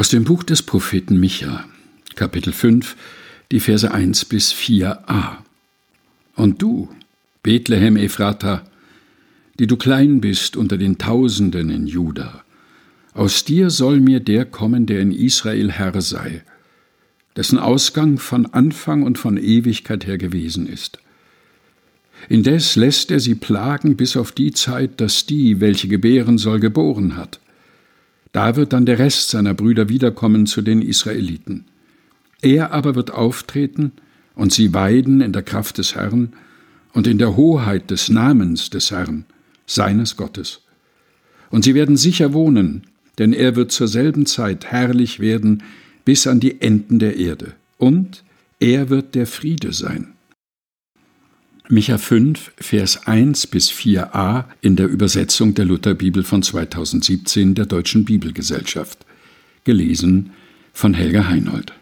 Aus dem Buch des Propheten Micha, Kapitel 5, die Verse 1 bis 4a. Und du, Bethlehem Ephrata, die du klein bist unter den Tausenden in Juda, aus dir soll mir der kommen, der in Israel Herr sei, dessen Ausgang von Anfang und von Ewigkeit her gewesen ist. Indes lässt er sie plagen bis auf die Zeit, dass die, welche gebären soll, geboren hat. Da wird dann der Rest seiner Brüder wiederkommen zu den Israeliten. Er aber wird auftreten und sie weiden in der Kraft des Herrn und in der Hoheit des Namens des Herrn, seines Gottes. Und sie werden sicher wohnen, denn er wird zur selben Zeit herrlich werden bis an die Enden der Erde. Und er wird der Friede sein. Micha 5, Vers 1 bis 4a in der Übersetzung der Lutherbibel von 2017 der Deutschen Bibelgesellschaft. Gelesen von Helga Heinold.